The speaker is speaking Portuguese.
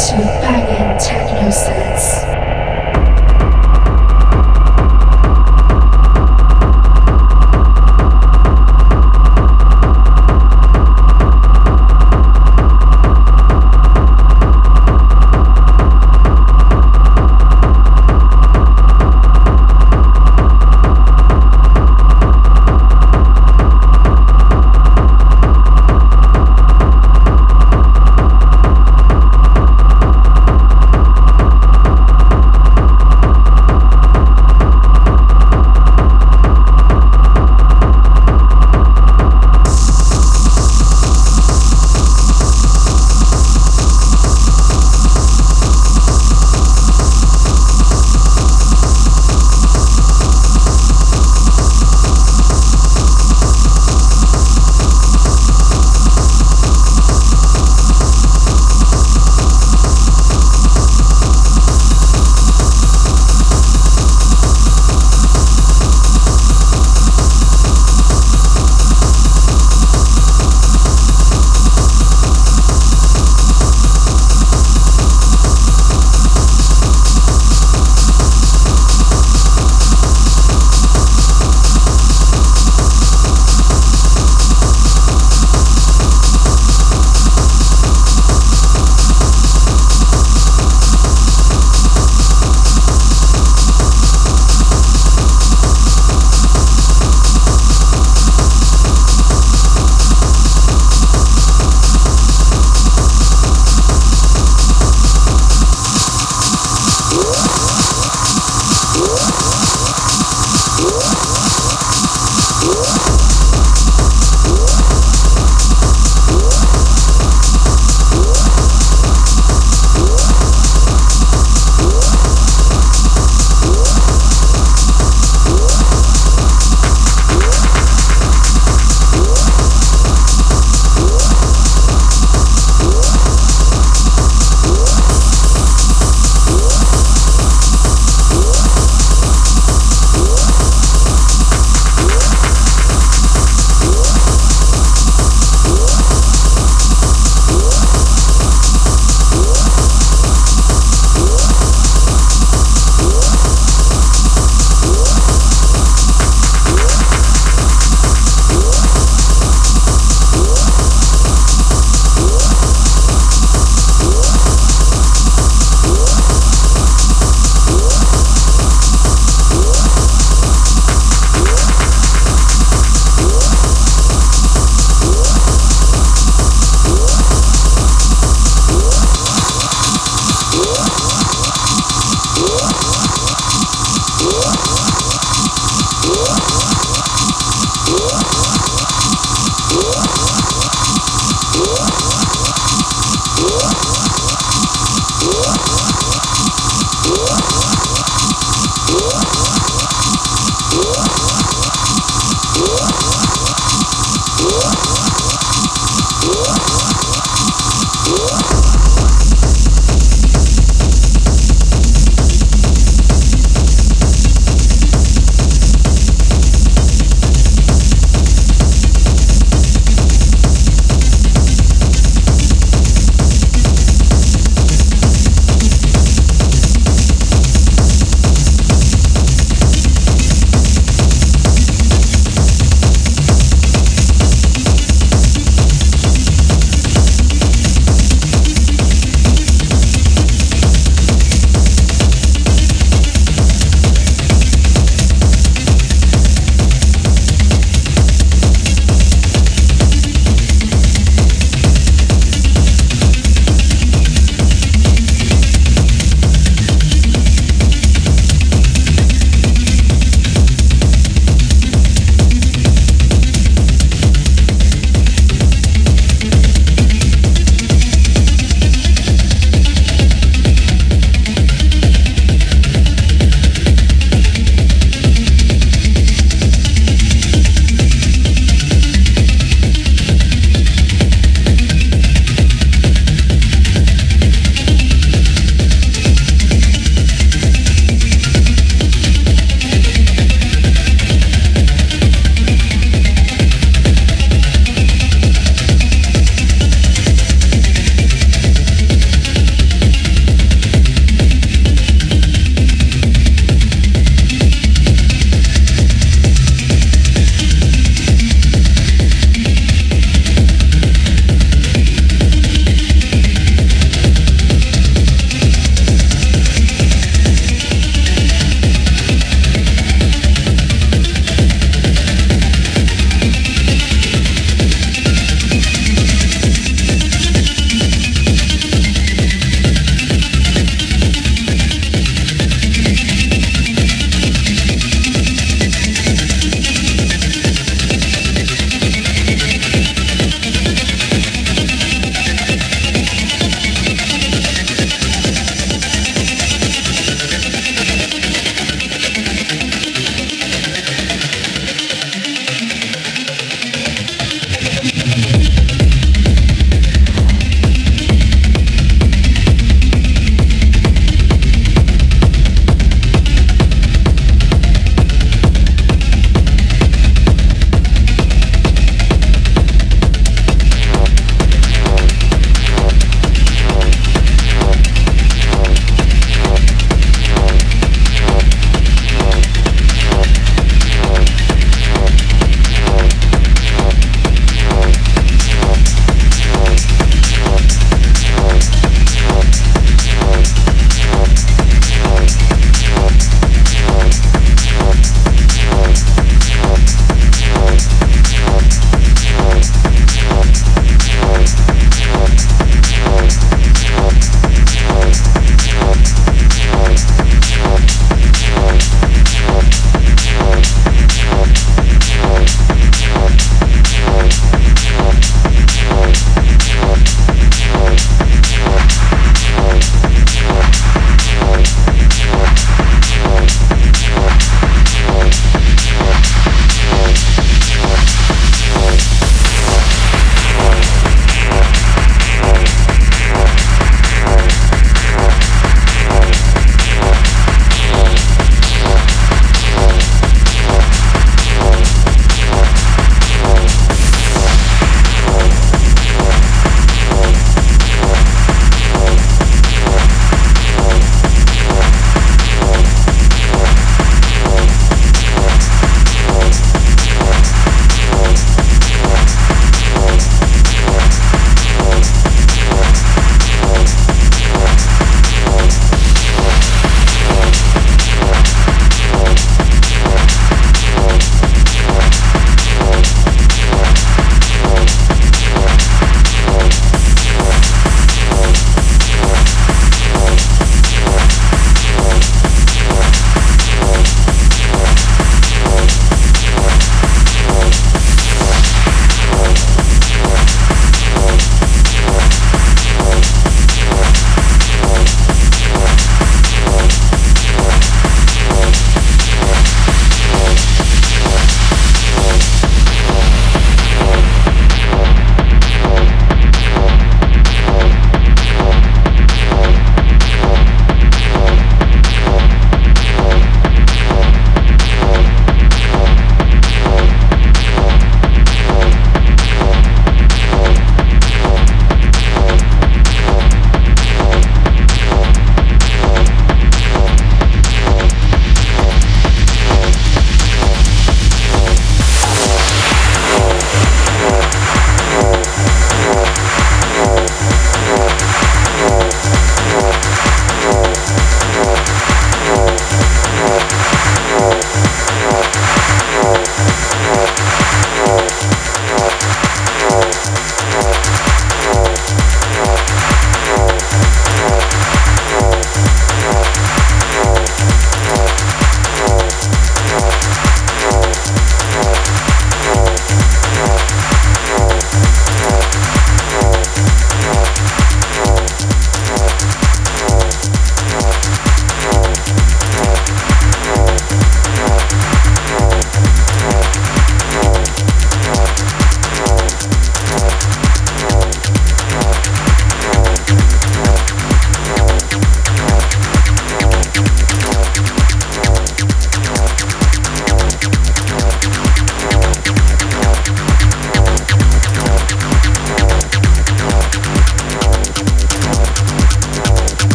Podcast.